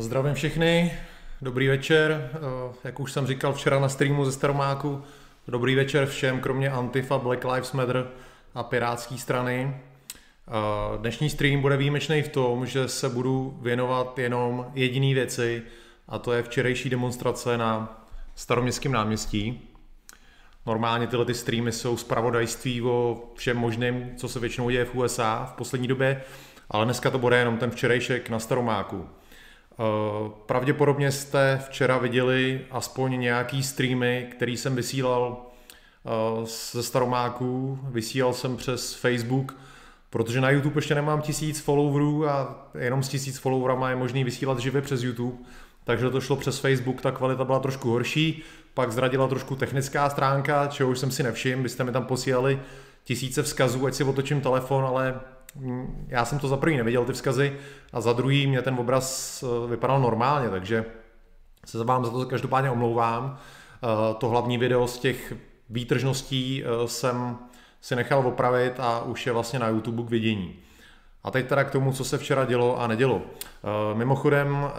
Zdravím všechny, dobrý večer. Eh, Jak už jsem říkal včera na streamu ze Staromáku, dobrý večer všem, kromě Antifa, Black Lives Matter a Pirátské strany. Eh, Dnešní stream bude výjimečný v tom, že se budu věnovat jenom jediný věci, a to je včerejší demonstrace na staroměstském náměstí. Normálně tyhle ty streamy jsou zpravodajství o všem možném, co se většinou děje v USA v poslední době, ale dneska to bude jenom ten včerejšek na Staromáku. Eh, Pravděpodobně jste včera viděli aspoň nějaký streamy, který jsem vysílal eh, ze Staromáku, vysílal jsem přes Facebook, protože na YouTube ještě nemám tisíc followerů a jenom s tisíc followerama je možný vysílat živě přes YouTube, takže to šlo přes Facebook, ta kvalita byla trošku horší, pak zradila trošku technická stránka, čeho už jsem si nevšiml, byste mi tam posílali tisíce vzkazů, ať si otočím telefon, ale mm, já jsem to za prvý neviděl ty vzkazy a za druhý mě ten obraz eh, vypadal normálně, takže se vám za to každopádně omlouvám. Eh, To hlavní video z těch výtržností eh, jsem si nechal opravit a už je vlastně na YouTube k vidění. A teď teda k tomu, co se včera dělo a nedělo. Mimochodem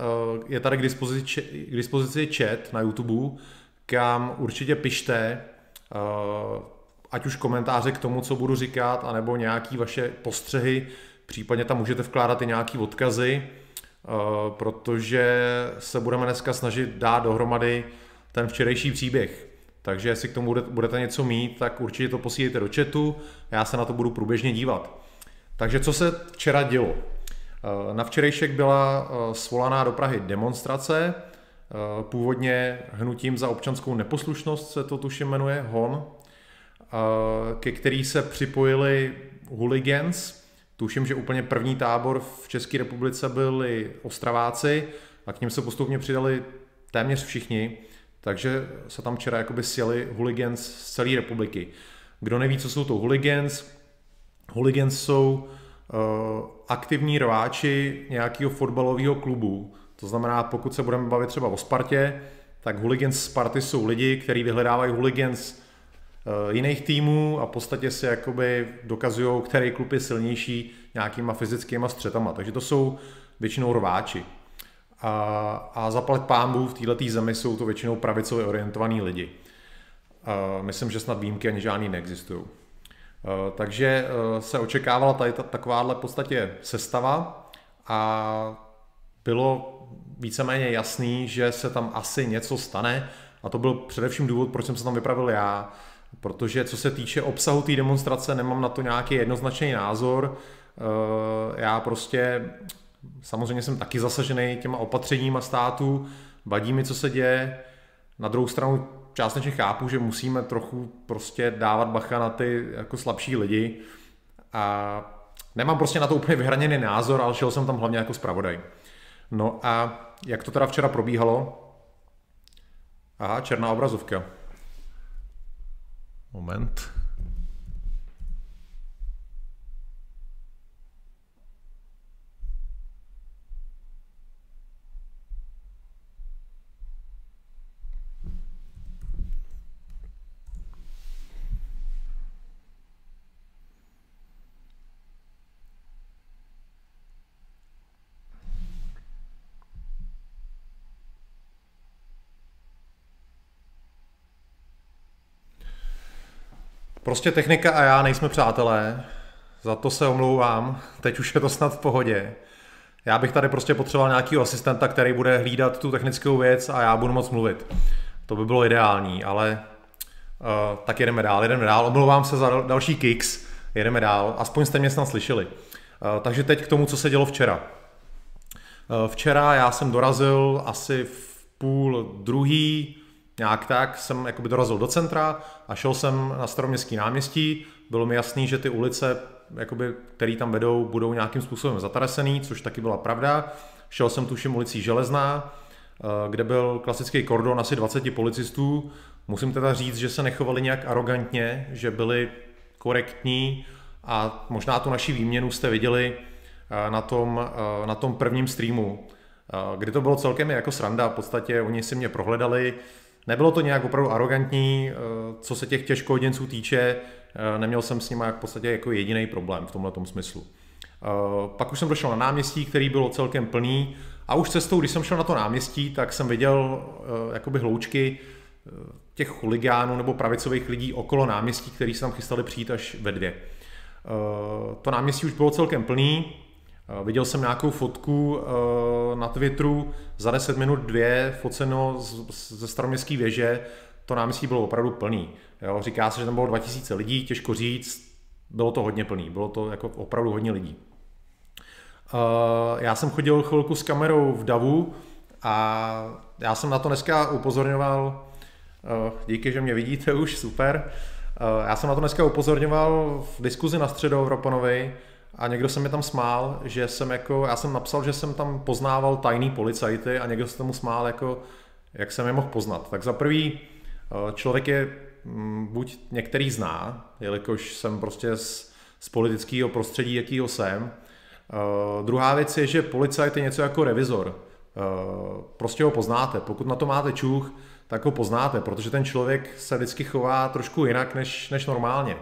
je tady k dispozici, k dispozici chat na YouTube, kam určitě pište, ať už komentáře k tomu, co budu říkat, anebo nějaký vaše postřehy, případně tam můžete vkládat i nějaký odkazy, eh, protože se budeme dneska snažit dát dohromady ten včerejší příběh. Takže jestli k tomu bude- budete něco mít, tak určitě to posílejte do chatu, já se na to budu průběžně dívat. Takže co se včera dělo? Eh, Na včerejšek byla eh, svolaná do Prahy demonstrace, původně hnutím za občanskou neposlušnost se to tuším jmenuje, HON, ke který se připojili hooligans. Tuším, že úplně první tábor v České republice byli Ostraváci a k ním se postupně přidali téměř všichni, takže se tam včera jakoby sjeli hooligans z celé republiky. Kdo neví, co jsou to hooligans, Hooligans jsou uh, aktivní rváči nějakého fotbalového klubu. To znamená, pokud se budeme bavit třeba o Spartě, tak hooligans Sparty jsou lidi, kteří vyhledávají hooligans jiných týmů a v podstatě si jakoby dokazují, který klub je silnější nějakýma fyzickýma střetama. Takže to jsou většinou rváči. A, a zaplat pámbu v této zemi jsou to většinou pravicově orientovaní lidi. Uh, myslím, že snad výjimky ani žádný neexistují. Eh, Takže eh, se očekávala tady ta- takováhle v podstatě sestava a bylo víceméně jasný, že se tam asi něco stane a to byl především důvod, proč jsem se tam vypravil já, protože co se týče obsahu té demonstrace, nemám na to nějaký jednoznačný názor. Eh, Já prostě samozřejmě jsem taky zasažený těma opatřeníma státu, vadí mi, co se děje. Na druhou stranu částečně chápu, že musíme trochu prostě dávat bacha na ty jako slabší lidi a nemám prostě na to úplně vyhraněný názor, ale šel jsem tam hlavně jako zpravodaj. No a jak to teda včera probíhalo? Aha, černá obrazovka. Moment. Prostě technika a já nejsme přátelé, za to se omlouvám, teď už je to snad v pohodě. Já bych tady prostě potřeboval nějakého asistenta, který bude hlídat tu technickou věc a já budu moc mluvit. To by bylo ideální, ale uh, tak jedeme dál, jedeme dál. Omlouvám se za dal- další kicks, jedeme dál, aspoň jste mě snad slyšeli. Uh, takže teď k tomu, co se dělo včera. Eh, Včera já jsem dorazil asi v půl druhý, nějak tak, jsem jakoby dorazil do centra a šel jsem na staroměstský náměstí. Bylo mi jasný, že ty ulice, jakoby, které tam vedou, budou nějakým způsobem zatarasený, což taky byla pravda. Šel jsem tuším ulicí Železná, eh, kde byl klasický kordon asi 20 policistů. Musím teda říct, že se nechovali nějak arrogantně, že byli korektní a možná tu naši výměnu jste viděli eh, na tom, eh, na tom prvním streamu, kdy to bylo celkem jako sranda, v podstatě oni si mě prohledali, nebylo to nějak opravdu arrogantní, eh, co se těch těžkohoděnců týče, eh, neměl jsem s nimi v podstatě jako jediný problém v tomhle smyslu. Eh, Pak už jsem došel na náměstí, který bylo celkem plný A už cestou, když jsem šel na to náměstí, tak jsem viděl jakoby hloučky těch chuligánů nebo pravicových lidí okolo náměstí, kteří se tam chystali přijít až ve dvě. To náměstí už bylo celkem plný, viděl jsem nějakou fotku uh, na Twitteru za 10 minut dvě foceno ze staroměstské věže, to náměstí bylo opravdu plný. Jo, říká se, že tam bylo 2000 lidí, těžko říct, bylo to hodně plný, bylo to jako opravdu hodně lidí. Uh, já jsem chodil chvilku s kamerou v Davu a já jsem na to dneska upozorňoval, díky, že mě vidíte už, super. Já jsem na to dneska upozorňoval v diskuzi na Evropanovi a někdo se mi tam smál, že jsem jako, já jsem napsal, že jsem tam poznával tajný policajty a někdo se tomu smál jako, jak jsem je mohl poznat. Tak za prvý, člověk je mm, buď některý zná, jelikož jsem prostě z, z politického prostředí, jakýho jsem, Uh, druhá věc je, že policajt je něco jako revizor. Uh, prostě ho poznáte. Pokud na to máte čuch, tak ho poznáte, protože ten člověk se vždycky chová trošku jinak než, než normálně.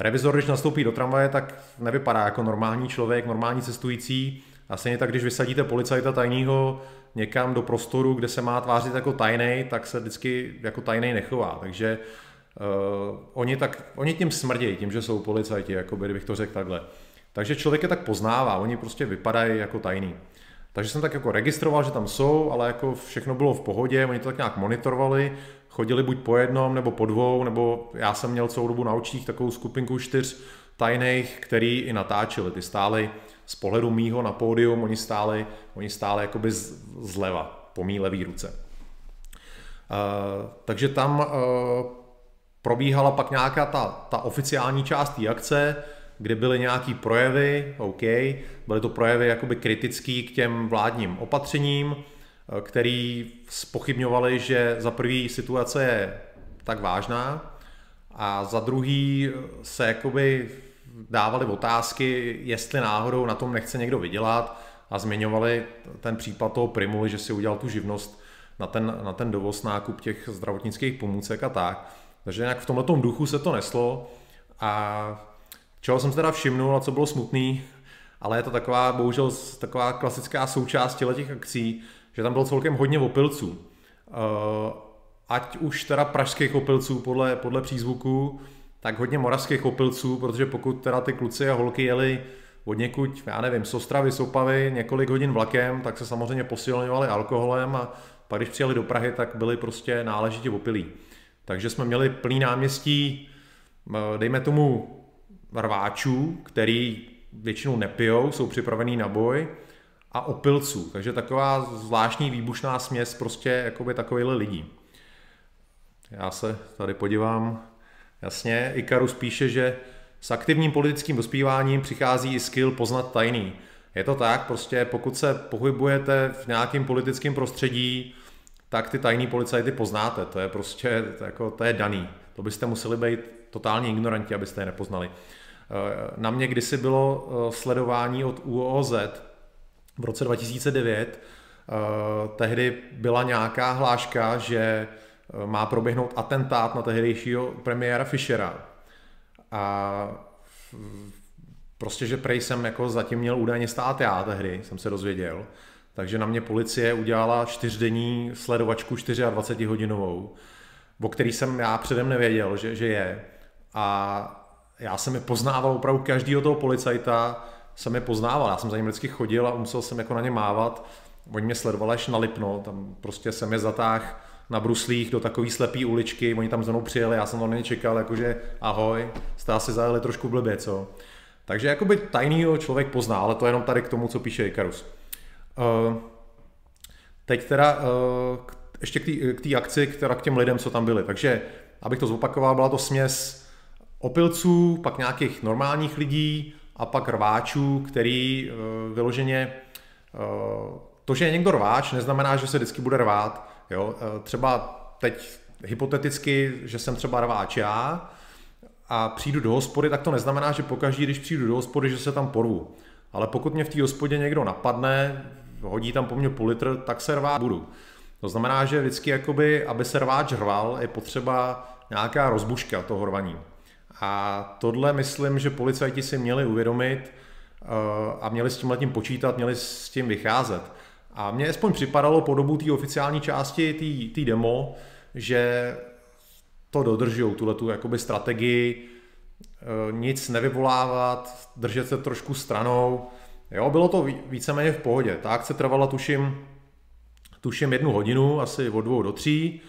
Revizor, když nastoupí do tramvaje, tak nevypadá jako normální člověk, normální cestující. A stejně tak, když vysadíte policajta tajného někam do prostoru, kde se má tvářit jako tajný, tak se vždycky jako tajný nechová. Takže uh, oni, tak, oni tím smrdějí, tím, že jsou policajti, jako bych to řekl takhle. Takže člověk je tak poznává, oni prostě vypadají jako tajný. Takže jsem tak jako registroval, že tam jsou, ale jako všechno bylo v pohodě, oni to tak nějak monitorovali, chodili buď po jednom nebo po dvou, nebo já jsem měl celou dobu na očích takovou skupinku čtyř tajných, který i natáčeli. Ty stály z pohledu mýho na pódium, oni stáli, oni stáli jakoby zleva, po mý levý ruce. Uh, takže tam uh, probíhala pak nějaká ta, ta oficiální část té akce, kde byly nějaký projevy, OK, byly to projevy jakoby kritický k těm vládním opatřením, který spochybňovali, že za prvý situace je tak vážná a za druhý se jakoby dávali otázky, jestli náhodou na tom nechce někdo vydělat a zmiňovali ten případ toho Primuly, že si udělal tu živnost na ten, na ten dovoz nákup těch zdravotnických pomůcek a tak. Takže nějak v tomto duchu se to neslo a Čeho jsem se teda všimnul a co bylo smutný, ale je to taková, bohužel, taková klasická součást těch akcí, že tam bylo celkem hodně opilců. Eh, ať už teda pražských opilců podle, podle přízvuku, tak hodně moravských opilců, protože pokud teda ty kluci a holky jeli od někud, já nevím, z Ostravy, z Opavy, několik hodin vlakem, tak se samozřejmě posilňovali alkoholem a pak když přijeli do Prahy, tak byli prostě náležitě opilí. Takže jsme měli plný náměstí, eh, dejme tomu rváčů, který většinou nepijou, jsou připravený na boj, a opilců. Takže taková zvláštní výbušná směs prostě jakoby takovýhle lidí. Já se tady podívám. Jasně, Ikarus píše, že s aktivním politickým dospíváním přichází i skill poznat tajný. Je to tak, prostě pokud se pohybujete v nějakém politickém prostředí, tak ty tajný policajty poznáte, to je prostě, to, jako, to je daný. To byste museli být totálně ignoranti, abyste je nepoznali. Eh, na mě kdysi bylo eh, sledování od UOZ v roce 2009. Eh, tehdy byla nějaká hláška, že má proběhnout atentát na tehdejšího premiéra Fischera. A prostě, že prej jsem jako zatím měl údajně stát já tehdy, jsem se dozvěděl. Takže na mě policie udělala čtyřdenní sledovačku 24 hodinovou, o který jsem já předem nevěděl, že, že je. A já jsem je poznával opravdu každýho toho policajta, jsem je poznával, já jsem za ním vždycky chodil a musel jsem jako na ně mávat, oni mě sledovali až na Lipno, tam prostě jsem je zatáh na bruslích do takové slepé uličky, oni tam za mnou přijeli, já jsem tam na čekal, jakože ahoj, jste asi zajeli trošku blbě, co? Takže jakoby tajnýho člověk pozná, ale to je jenom tady k tomu, co píše Ikarus. Uh, teď teda uh, ještě k té akci, která k těm lidem, co tam byli. Takže, abych to zopakoval, byla to směs opilců, pak nějakých normálních lidí a pak rváčů, který uh, vyloženě uh, to, že je někdo rváč, neznamená, že se vždycky bude rvát. Jo? Uh, třeba teď hypoteticky, že jsem třeba rváč já a přijdu do hospody, tak to neznamená, že pokaždý, když přijdu do hospody, že se tam porvu. Ale pokud mě v té hospodě někdo napadne, hodí tam po mně půl litr, tak se rvát budu. To znamená, že vždycky, jakoby, aby se rváč rval, je potřeba nějaká rozbuška toho rvaní. A tohle myslím, že policajti si měli uvědomit eh, a měli s tím letím počítat, měli s tím vycházet. A mně aspoň připadalo po dobu té oficiální části té demo, že to dodržují, tuhle tu jakoby strategii, e, nic nevyvolávat, držet se trošku stranou. Jo, bylo to víceméně v pohodě. Ta akce trvala tuším, tuším jednu hodinu, asi od dvou do tří.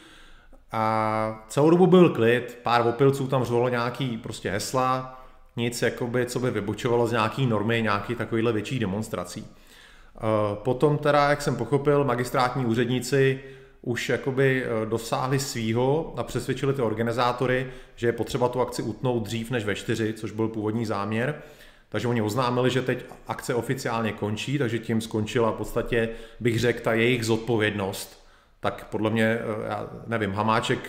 A celou dobu byl klid, pár opilců tam řvalo nějaký prostě hesla, nic, jakoby, co by vybočovalo z nějaký normy, nějaký takovýhle větších demonstrací. Eh, potom teda, jak jsem pochopil, magistrátní úředníci už jakoby eh, dosáhli svýho a přesvědčili ty organizátory, že je potřeba tu akci utnout dřív než ve čtyři, což byl původní záměr. Takže oni oznámili, že teď akce oficiálně končí, takže tím skončila v podstatě, bych řekl, ta jejich zodpovědnost. Tak podle mě, eh, já nevím, Hamáček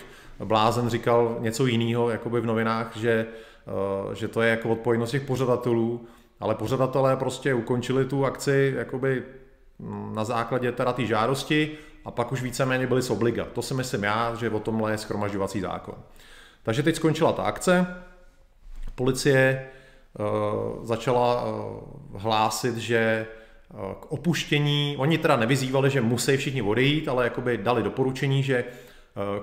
Blázen říkal něco jiného jakoby v novinách, že, že to je jako odpovědnost těch pořadatelů, ale pořadatelé prostě ukončili tu akci jakoby mm, na základě teda té žádosti a pak už víceméně byli z obliga. To si myslím já, že o tomhle je schromažďovací zákon. Takže teď skončila ta akce, policie uh, začala hlásit, že k opuštění, oni teda nevyzývali, že musí všichni odejít, ale jakoby dali doporučení, že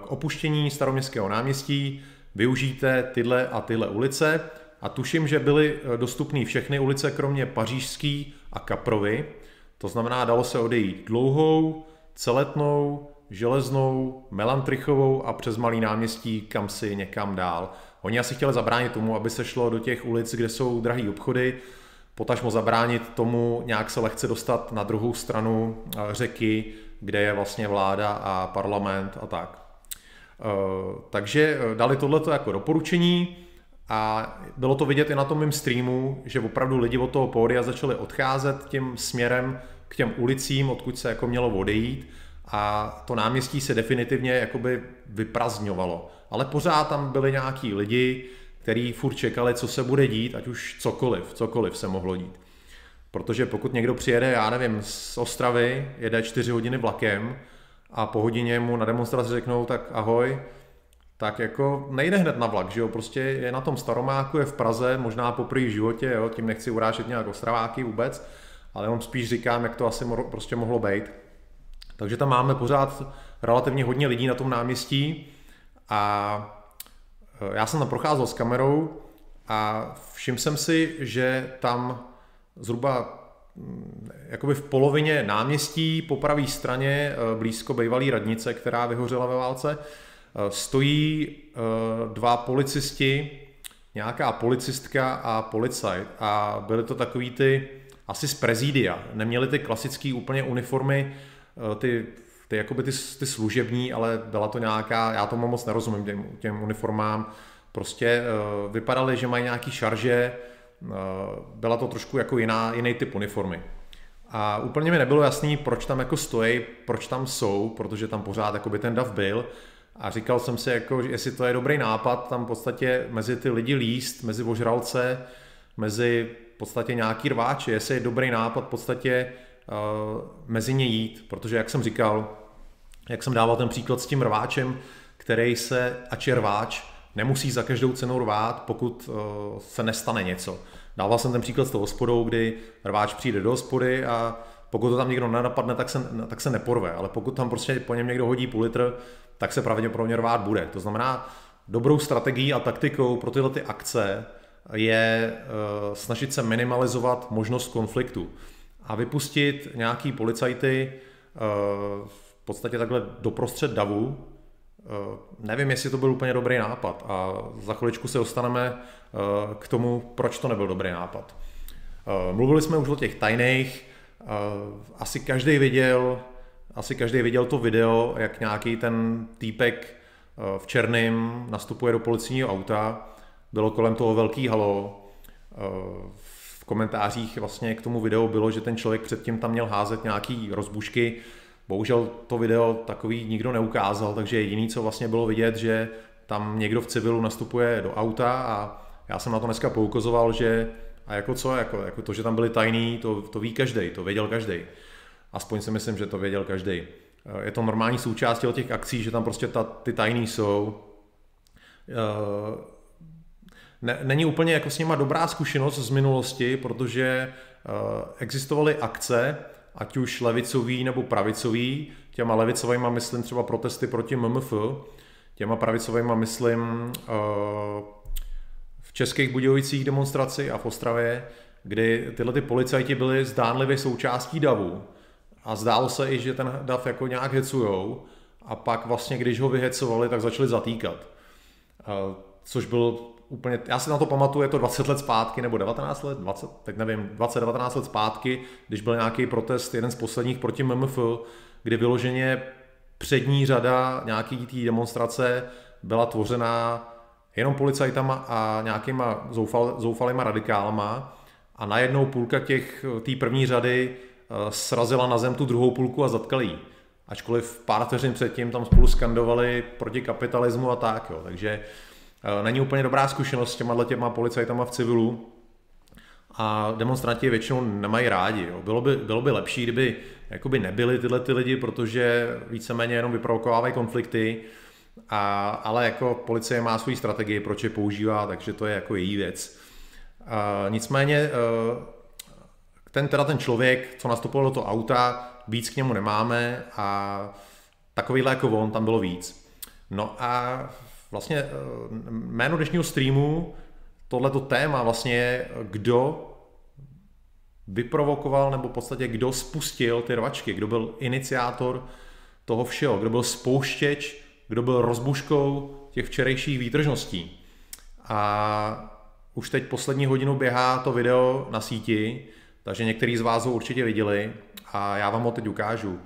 k opuštění staroměstského náměstí využijte tyhle a tyhle ulice a tuším, že byly eh, dostupné všechny ulice, kromě Pařížský a Kaprovy. To znamená, dalo se odejít dlouhou, celetnou, železnou, melantrichovou a přes malý náměstí kam si někam dál. Oni asi chtěli zabránit tomu, aby se šlo do těch ulic, kde jsou drahé obchody, potažmo zabránit tomu nějak se lehce dostat na druhou stranu eh, řeky, kde je vlastně vláda a parlament a tak. Eh, takže dali tohleto jako doporučení. A bylo to vidět i na tom mém streamu, že opravdu lidi od toho pódia začali odcházet tím směrem k těm ulicím, odkud se jako mělo odejít a to náměstí se definitivně jakoby vyprazňovalo. Ale pořád tam byli nějaký lidi, kteří furt čekali, co se bude dít, ať už cokoliv, cokoliv se mohlo dít. Protože pokud někdo přijede, já nevím, z Ostravy, jede 4 hodiny vlakem a po hodině mu na demonstraci řeknou, tak ahoj, tak jako nejde hned na vlak, že jo, prostě je na tom Staromáku, je v Praze, možná poprvé v životě, jo, tím nechci urážet nějak Ostraváky vůbec, ale on spíš říkám, jak to asi mo- prostě mohlo být. Takže tam máme pořád relativně hodně lidí na tom náměstí a já jsem tam procházel s kamerou a všiml jsem si, že tam zhruba mm, jakoby v polovině náměstí po pravé straně e, blízko bývalý radnice, která vyhořela ve válce, Eh, stojí eh, dva policisti, nějaká policistka a policajt a byly to takový ty asi z prezidia. Neměli ty klasické úplně uniformy, eh, ty, ty, jakoby ty, ty služební, ale byla to nějaká, já tomu moc nerozumím těm, těm uniformám, prostě vypadaly, že mají nějaký šarže, byla to trošku jako jiná, jiný typ uniformy. A úplně mi nebylo jasný, proč tam jako stojí, proč tam jsou, protože tam pořád jakoby ten dav byl. A říkal jsem si, jako, jestli to je dobrý nápad, tam v podstatě mezi ty lidi líst, mezi ožralce, mezi v podstatě nějaký rváči, jestli je dobrý nápad v podstatě uh, mezi ně jít, protože jak jsem říkal, jak jsem dával ten příklad s tím rváčem, který se, ač je rváč, nemusí za každou cenu rvát, pokud uh, se nestane něco. Dával jsem ten příklad s tou hospodou, kdy rváč přijde do hospody a pokud to tam někdo nenapadne, tak se, tak se neporve, ale pokud tam prostě po něm někdo hodí půl litr, tak se pravděpodobně rvát bude. To znamená, dobrou strategií a taktikou pro tyhle ty akce je uh, snažit se minimalizovat možnost konfliktu a vypustit nějaký policajty uh, v podstatě takhle doprostřed davu. Uh, nevím, jestli to byl úplně dobrý nápad a za chviličku se dostaneme uh, k tomu, proč to nebyl dobrý nápad. Uh, mluvili jsme už o těch tajných, asi každý viděl asi každý viděl to video, jak nějaký ten týpek eh, v černém nastupuje do policijního auta. Bylo kolem toho velký halo. Eh, v komentářích vlastně k tomu videu bylo, že ten člověk předtím tam měl házet nějaký rozbušky. Bohužel to video takový nikdo neukázal, takže jediný, co vlastně bylo vidět, že tam někdo v civilu nastupuje do auta a já jsem na to dneska poukazoval, že a jako co, jako, jako to, že tam byli tajný, to, to ví každý, to věděl každý. Aspoň si myslím, že to věděl každý. Eh, je to normální součástí těch akcí, že tam prostě ta, ty tajný jsou. Eh, ne, není úplně jako s nima dobrá zkušenost z minulosti, protože eh, existovaly akce ať už levicový nebo pravicový. Těma levicovými myslím třeba protesty proti MMF, těma pravicovými myslím eh, v Českých Budějovicích demonstraci a v Ostravě, kdy tyhle ty policajti byli zdánlivě součástí davu a zdálo se i, že ten dav jako nějak hecujou a pak vlastně, když ho vyhecovali, tak začali zatýkat. Eh, což byl úplně, já si na to pamatuju, je to 20 let zpátky, nebo 19 let, 20, teď nevím, 20-19 let zpátky, když byl nějaký protest, jeden z posledních proti MMF, kdy vyloženě přední řada nějaký té demonstrace byla tvořená jenom policajtama a nějakýma zoufal, zoufalýma radikálama a najednou půlka těch, té první řady eh, srazila na zem tu druhou půlku a zatkali ji. Ačkoliv pár vteřin předtím tam spolu skandovali proti kapitalismu a tak. Jo. Takže Eh, není úplně dobrá zkušenost s těma těma policajtama v civilu a demonstranti většinou nemají rádi. Jo. Bylo, by, bylo by lepší, kdyby jakoby nebyli tyhle ty lidi, protože víceméně jenom vyprovokovávají konflikty, a, ale jako policie má svou strategii, proč je používá, takže to je jako její věc. A, nicméně eh, ten, teda ten člověk, co nastupoval do toho auta, víc k němu nemáme a takovýhle jako on tam bylo víc. No a Vlastně eh, jméno dnešního streamu, tohleto téma vlastně je, kdo vyprovokoval, nebo v podstatě kdo spustil ty rvačky, kdo byl iniciátor toho všeho, kdo byl spouštěč, kdo byl rozbuškou těch včerejších výtržností. A už teď poslední hodinu běhá to video na síti, takže některý z vás ho určitě viděli a já vám ho teď ukážu.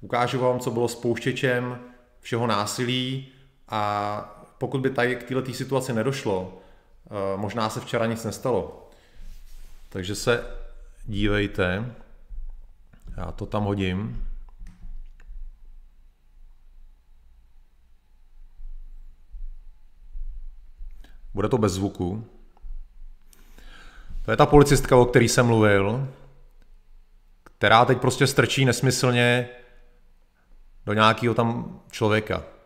Ukážu vám, co bylo spouštěčem všeho násilí a pokud by tady k této situaci nedošlo, eh, možná se včera nic nestalo. Takže se dívejte, já to tam hodím. Bude to bez zvuku. To je ta policistka, o který jsem mluvil, která teď prostě strčí nesmyslně do nějakého tam člověka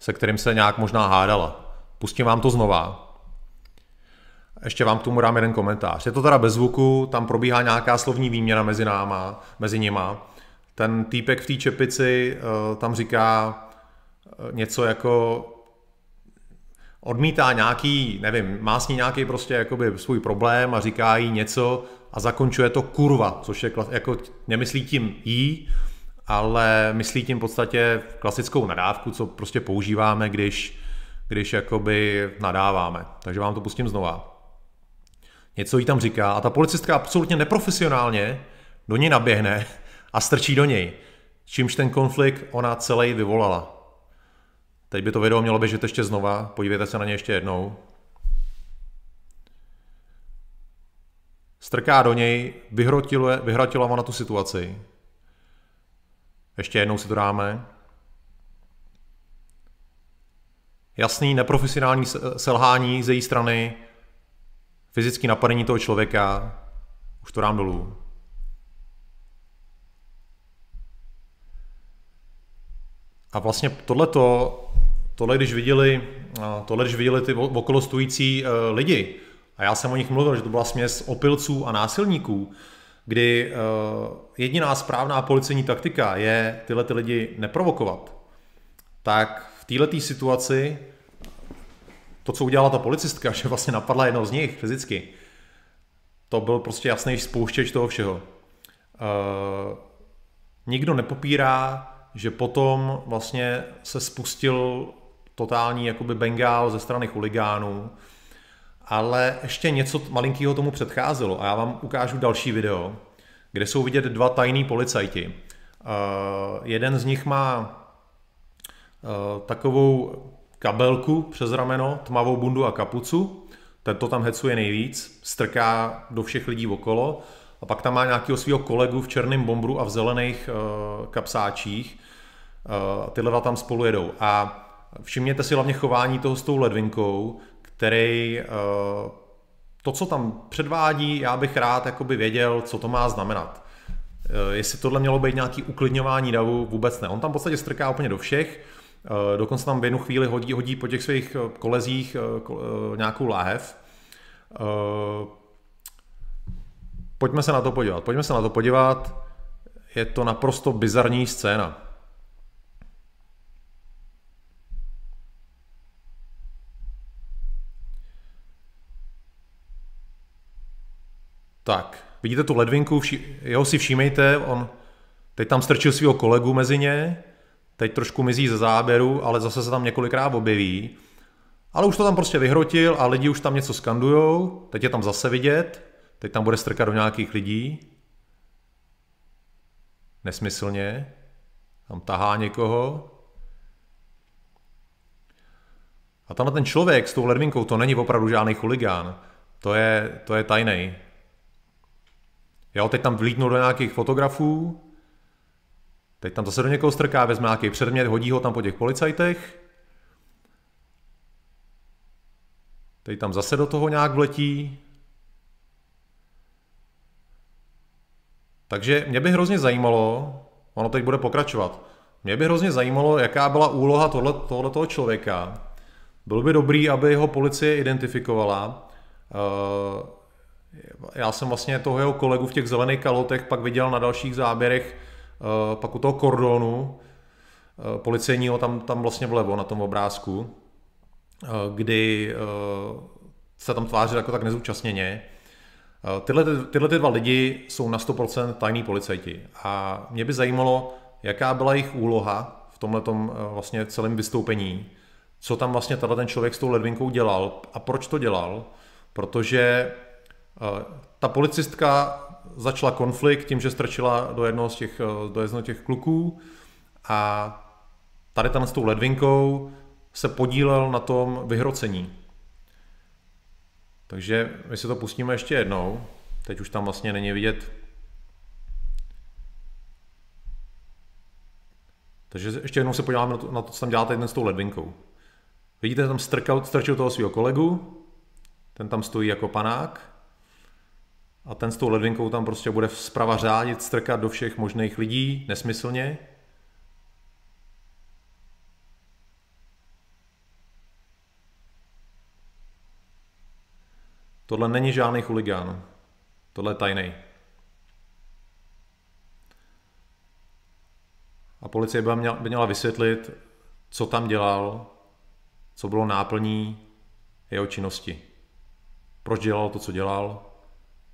se kterým se nějak možná hádala. Pustím vám to znova. Ještě vám k tomu dám jeden komentář. Je to teda bez zvuku, tam probíhá nějaká slovní výměna mezi náma, mezi nima. Ten týpek v té čepici uh, tam říká uh, něco jako odmítá nějaký, nevím, má s ní nějaký prostě jakoby svůj problém a říká jí něco a zakončuje to kurva, což je jako, nemyslí tím jí, ale myslí tím v podstatě klasickou nadávku, co prostě používáme, když, když jakoby nadáváme. Takže vám to pustím znova. Něco jí tam říká a ta policistka absolutně neprofesionálně do něj naběhne a strčí do něj. Čímž ten konflikt ona celý vyvolala. Teď by to video mělo běžet ještě znova, podívejte se na ně ještě jednou. Strká do něj, vyhrotila, vyhrotila ona tu situaci, ještě jednou si to dáme. Jasný neprofesionální selhání z její strany, fyzické napadení toho člověka, už to dám dolů. A vlastně tohleto, tohle, když viděli, tohle, když viděli ty okolo stojící e, lidi, a já jsem o nich mluvil, že to byla směs opilců a násilníků, kdy uh, jediná správná policejní taktika je tyhle ty lidi neprovokovat, tak v této situaci to, co udělala ta policistka, že vlastně napadla jedno z nich fyzicky, to byl prostě jasný spouštěč toho všeho. Uh, nikdo nepopírá, že potom vlastně se spustil totální jakoby bengál ze strany chuligánů, ale ještě něco malinkého tomu předcházelo a já vám ukážu další video, kde jsou vidět dva tajní policajti. Uh, jeden z nich má uh, takovou kabelku přes rameno, tmavou bundu a kapucu, ten to tam hecuje nejvíc, strká do všech lidí okolo a pak tam má nějakého svého kolegu v černém bombru a v zelených uh, kapsáčích. Uh, tyhle dva tam spolu jedou. A všimněte si hlavně chování toho s tou ledvinkou, který uh, to, co tam předvádí, já bych rád jakoby věděl, co to má znamenat. Uh, jestli tohle mělo být nějaký uklidňování davu, vůbec ne. On tam v podstatě strká úplně do všech, uh, dokonce tam v jednu chvíli hodí, hodí po těch svých kolezích nějakou láhev. Pojďme se na to podívat. Pojďme se na to podívat. je to naprosto bizarní scéna. Tak, vidíte tu ledvinku, vši- jeho si všímejte, on teď tam strčil svého kolegu mezi ně, teď trošku mizí ze záběru, ale zase se tam několikrát objeví. Ale už to tam prostě vyhrotil a lidi už tam něco skandujou, teď je tam zase vidět, teď tam bude strkat do nějakých lidí. Nesmyslně. Tam tahá někoho. A tam ten člověk s tou ledvinkou, to není opravdu žádný chuligán. To je, to je tajný. Jo, teď tam vlítnul do nějakých fotografů, teď tam zase do někoho strká, vezme nějaký předmět, hodí ho tam po těch policajtech, teď tam zase do toho nějak vletí. Takže mě by hrozně zajímalo, ono teď bude pokračovat, mě by hrozně zajímalo, jaká byla úloha tohle, tohletoho člověka. Bylo by dobrý, aby ho policie identifikovala. Já jsem vlastně toho jeho kolegu v těch zelených kalotech pak viděl na dalších záběrech, uh, pak u toho kordonu uh, policejního tam, tam vlastně vlevo na tom obrázku, uh, kdy se tam tvářil jako tak nezúčastněně. Tyhle, tyhle ty dva lidi jsou na 100% tajní policajti. A mě by zajímalo, jaká byla jejich úloha v tomhle vlastně celém vystoupení, co tam vlastně tenhle ten člověk s tou ledvinkou dělal a proč to dělal, protože Eh, ta policistka začala konflikt tím, že strčila do jednoho z těch, eh, do jednoho těch kluků a tady tam s tou ledvinkou se podílel na tom vyhrocení. Takže my si to pustíme ještě jednou. Teď už tam vlastně není vidět. Takže ještě jednou se podíváme na to, na to co tam děláte jeden s tou ledvinkou. Vidíte, tam strkal, strčil toho svého kolegu, ten tam stojí jako panák a ten s tou ledvinkou tam prostě bude zprava řádit, strkat do všech možných lidí nesmyslně. Tohle není žádný chuligán. Tohle je tajný. A policie by měla, by měla vysvětlit, co tam dělal, co bylo náplní jeho činnosti. Proč dělal to, co dělal,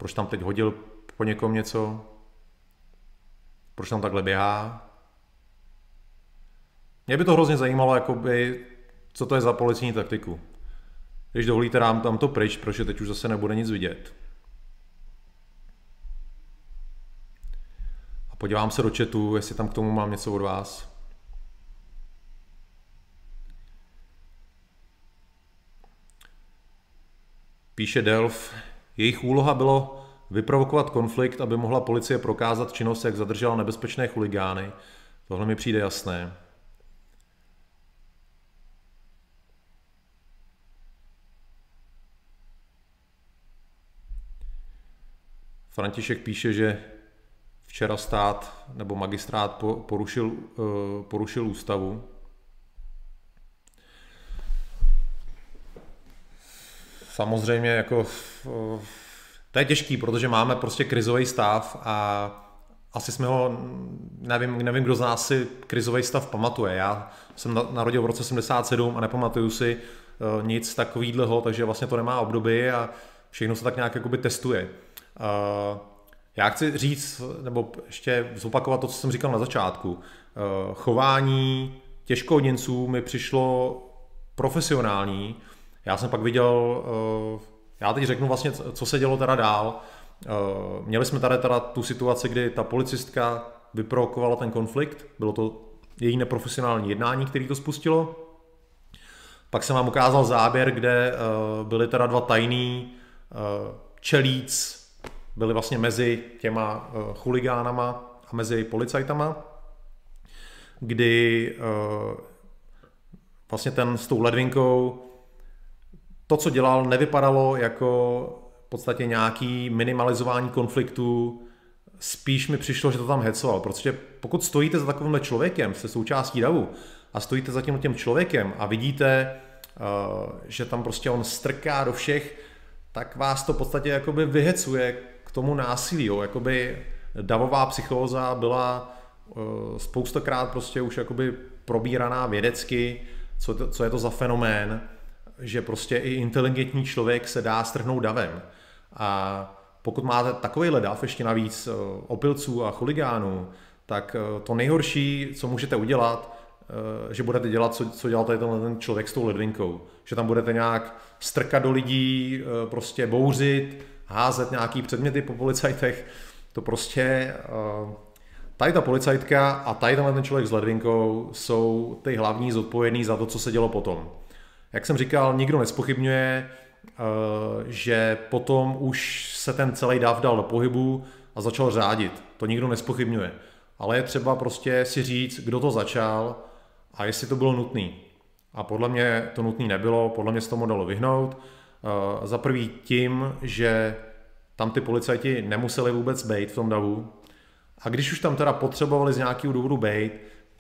proč tam teď hodil po někom něco? Proč tam takhle běhá? Mě by to hrozně zajímalo, jakoby, co to je za policijní taktiku. Když dovolíte, dám tam to pryč, protože teď už zase nebude nic vidět. A podívám se do chatu, jestli tam k tomu mám něco od vás. Píše Delf, jejich úloha bylo vyprovokovat konflikt, aby mohla policie prokázat činnost, jak zadržela nebezpečné chuligány. Tohle mi přijde jasné. František píše, že včera stát nebo magistrát porušil, eh, porušil ústavu. Samozřejmě jako to je těžký, protože máme prostě krizový stav a asi jsme ho, nevím, nevím, kdo z nás si krizový stav pamatuje. Já jsem narodil v roce 77 a nepamatuju si uh, nic takového, takže vlastně to nemá obdoby a všechno se tak nějak jakoby testuje. Uh, já chci říct, nebo ještě zopakovat to, co jsem říkal na začátku. Uh, chování těžkohodněnců mi přišlo profesionální, já jsem pak viděl, eh, já teď řeknu vlastně, co se dělo teda dál. Eh, měli jsme tady teda tu situaci, kdy ta policistka vyprovokovala ten konflikt, bylo to její neprofesionální jednání, který to spustilo. Pak jsem vám ukázal záběr, kde eh, byly teda dva tajný čelíc, byly vlastně mezi těma chuligánama a mezi policajtama, kdy vlastně ten s tou ledvinkou to, co dělal, nevypadalo jako v podstatě nějaký minimalizování konfliktu, spíš mi přišlo, že to tam hecoval, protože pokud stojíte za takovým člověkem, jste součástí davu a stojíte za tím tím člověkem a vidíte, eh, že tam prostě on strká do všech, tak vás to v podstatě jakoby vyhecuje k tomu násilí, jo? Jakoby davová psychóza byla spoustakrát prostě už jakoby probíraná vědecky, co, to, co je to za fenomén, že prostě i inteligentní člověk se dá strhnout davem. A pokud máte takový dav ještě navíc opilců a chuligánů, tak to nejhorší, co můžete udělat, Eh, že budete dělat, co, co dělal tady ten člověk s tou ledvinkou. Že tam budete nějak strkat do lidí, eh, prostě bouřit, házet nějaký předměty po policajtech. To prostě... Eh, tady ta policajtka a tady ten člověk s ledvinkou jsou ty hlavní zodpovědní za to, co se dělo potom. Jak jsem říkal, nikdo nespochybňuje, že potom už se ten celý dáv dal do pohybu a začal řádit. To nikdo nespochybňuje. Ale je třeba prostě si říct, kdo to začal a jestli to bylo nutné. A podle mě to nutné nebylo, podle mě se tomu dalo vyhnout. Uh, za prvý tím, že tam ty policajti nemuseli vůbec být v tom davu. A když už tam teda potřebovali z nějakého důvodu být,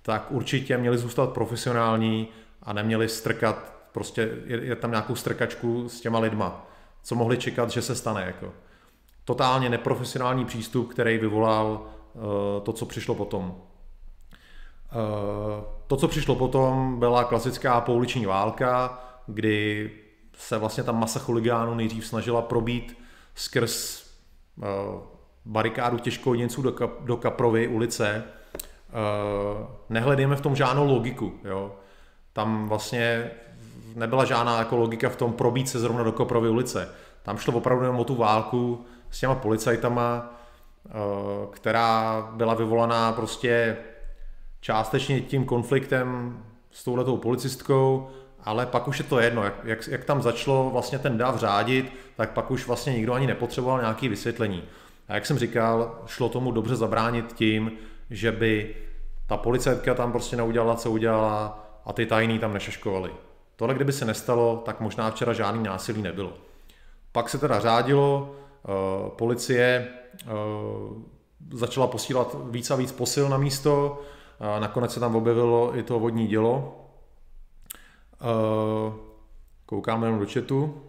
tak určitě měli zůstat profesionální a neměli strkat, prostě je tam nějakou strkačku s těma lidma, co mohli čekat, že se stane. Jako. Totálně neprofesionální přístup, který vyvolal uh, to, co přišlo potom. Uh, to, co přišlo potom, byla klasická pouliční válka, kdy se vlastně ta masa chuligánů nejdřív snažila probít skrz uh, barikádu těžkojenců do, kap, do Kaprovy ulice. Uh, nehledejme v tom žádnou logiku. Jo. Tam vlastně nebyla žádná jako logika v tom probít se zrovna do Kaprovy ulice. Tam šlo opravdu jenom o tu válku s těma policajtama, uh, která byla vyvolaná prostě částečně tím konfliktem s touhletou policistkou, ale pak už je to jedno, jak, jak, jak tam začalo vlastně ten dav řádit, tak pak už vlastně nikdo ani nepotřeboval nějaké vysvětlení. A jak jsem říkal, šlo tomu dobře zabránit tím, že by ta policajtka tam prostě neudělala, co udělala a ty tajný tam nešeškovali. Tohle kdyby se nestalo, tak možná včera žádný násilí nebylo. Pak se teda řádilo, eh, policie eh, začala posílat víc a víc posil na místo, nakonec se tam objevilo i to vodní dělo. Koukáme jenom do chatu.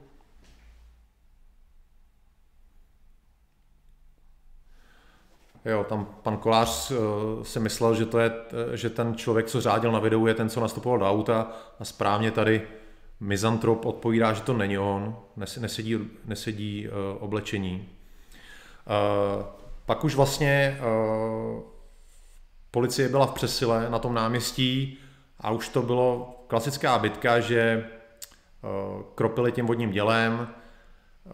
Jo, tam pan Kolář uh, si myslel, že, to je, že ten člověk, co řádil na videu, je ten, co nastupoval do auta a správně tady Mizantrop odpovídá, že to není on, nesedí, nesedí uh, oblečení. Uh, pak už vlastně uh, policie byla v přesile na tom náměstí a už to bylo klasická bitka, že eh, kropili tím vodním dělem, eh,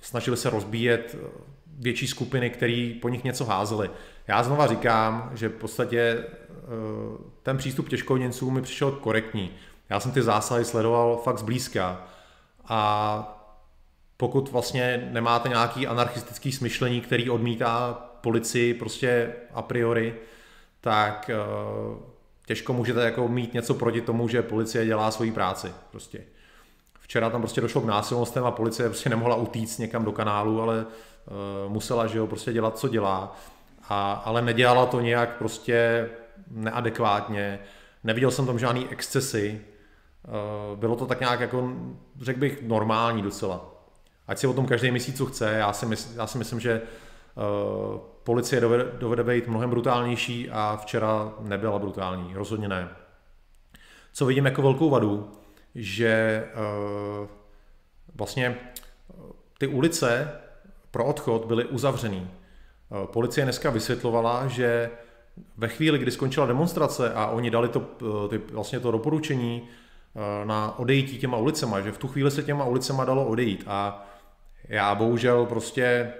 snažili se rozbíjet eh, větší skupiny, které po nich něco házely. Já znova říkám, že v podstatě ten přístup těžkoněnců mi přišel korektní. Já jsem ty zásahy sledoval fakt zblízka a pokud vlastně nemáte nějaký anarchistický smyšlení, který odmítá policii prostě a priori, tak uh, těžko můžete jako mít něco proti tomu, že policie dělá svoji práci. Prostě. Včera tam prostě došlo k násilnostem a policie prostě nemohla utíct někam do kanálu, ale musela, že jo, prostě dělat, co dělá. A, ale nedělala to nějak prostě neadekvátně. Neviděl jsem tam žádný excesy. Uh, bylo to tak nějak jako, řekl bych, normální docela. Ať si o tom každý myslí, co chce. Já si, mysl, já si myslím, že uh, policie dovede, dovede být mnohem brutálnější a včera nebyla brutální, rozhodně ne. Co vidím jako velkou vadu, že vlastně eh, ty ulice pro odchod byly uzavřený. Uh, policie dneska vysvětlovala, že ve chvíli, kdy skončila demonstrace a oni dali to, ty, vlastně to doporučení na odejítí těma ulicema, že v tu chvíli se těma ulicema dalo odejít a já bohužel prostě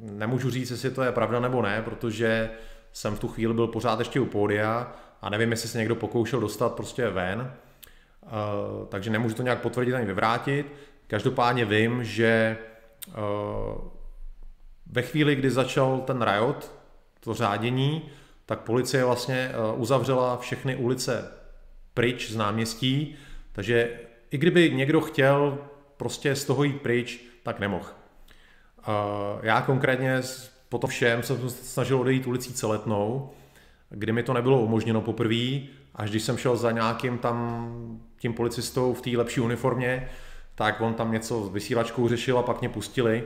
nemůžu říct, jestli to je pravda nebo ne, protože jsem v tu chvíli byl pořád ještě u pódia a nevím, jestli se někdo pokoušel dostat prostě ven, takže nemůžu to nějak potvrdit ani vyvrátit. Každopádně vím, že ve chvíli, kdy začal ten riot, to řádění, tak policie vlastně uh, uzavřela všechny ulice pryč z náměstí, takže i kdyby někdo chtěl prostě z toho jít pryč, tak nemohl. Já konkrétně po to všem jsem se snažil odejít ulicí Celetnou, kdy mi to nebylo umožněno poprvé, až když jsem šel za nějakým tam tím policistou v té lepší uniformě, tak on tam něco s vysílačkou řešil a pak mě pustili.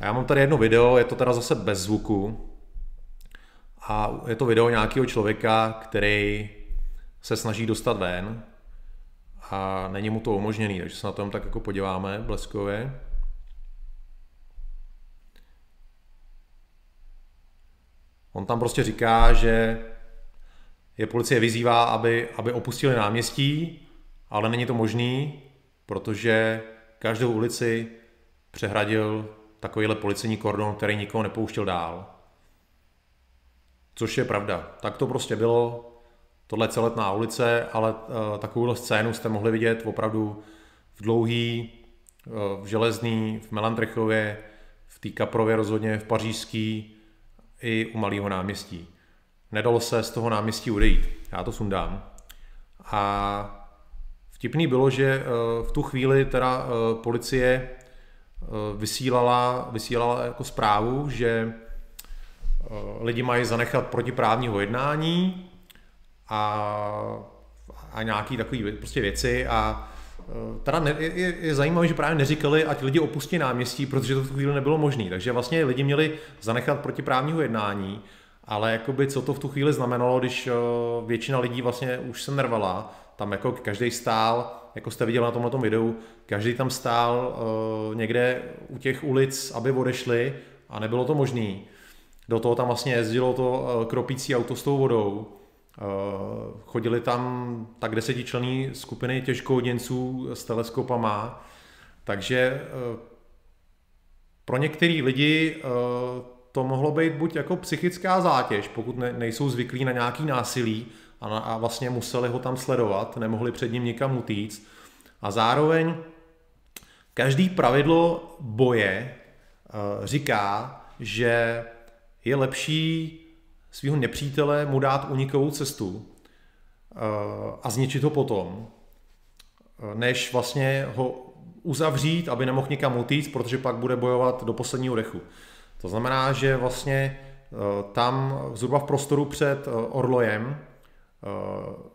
A já mám tady jedno video, je to teda zase bez zvuku. a je to video nějakého člověka, který se snaží dostat ven a není mu to umožněný, takže se na tom tak jako podíváme bleskově. On tam prostě říká, že je policie vyzývá, aby, aby opustili náměstí, ale není to možný, protože každou ulici přehradil takovýhle policejní kordon, který nikoho nepouštěl dál. Což je pravda. Tak to prostě bylo. Tohle je celetná ulice, ale uh, takovouhle scénu jste mohli vidět opravdu v dlouhý, uh, v železný, v Melantrechově, v té Kaprově rozhodně, v pařížský i u Malého náměstí. Nedalo se z toho náměstí odejít. Já to sundám. A vtipný bylo, že eh, v tu chvíli teda policie vysílala, vysílala jako zprávu, že lidi mají zanechat protiprávního jednání a, a nějaký takový prostě věci a e, teda ne, je, je zajímavé, že právě neříkali, ať lidi opustí náměstí, protože to v tu chvíli nebylo možné. Takže vlastně lidi měli zanechat protiprávního jednání, ale jakoby co to v tu chvíli znamenalo, když většina lidí vlastně už se nervala, tam jako každý stál, jako jste viděli na tomhle videu, každý tam stál uh, někde u těch ulic, aby odešli a nebylo to možné. Do toho tam vlastně jezdilo to uh, kropící auto s tou vodou, Eh, chodili tam tak desetičlenní skupiny těžkoděnců s teleskopama, takže eh, pro některý lidi to mohlo být buď jako psychická zátěž, pokud nejsou zvyklí na nějaký násilí a, a vlastně museli ho tam sledovat, nemohli před ním nikam utíct. A zároveň každý pravidlo boje říká, že je lepší svého nepřítele mu dát unikovou cestu eh, a zničit ho potom, eh, než vlastně ho uzavřít, aby nemohl nikam utíct, protože pak bude bojovat do posledního dechu. To znamená, že vlastně eh, tam zhruba v prostoru před Orlojem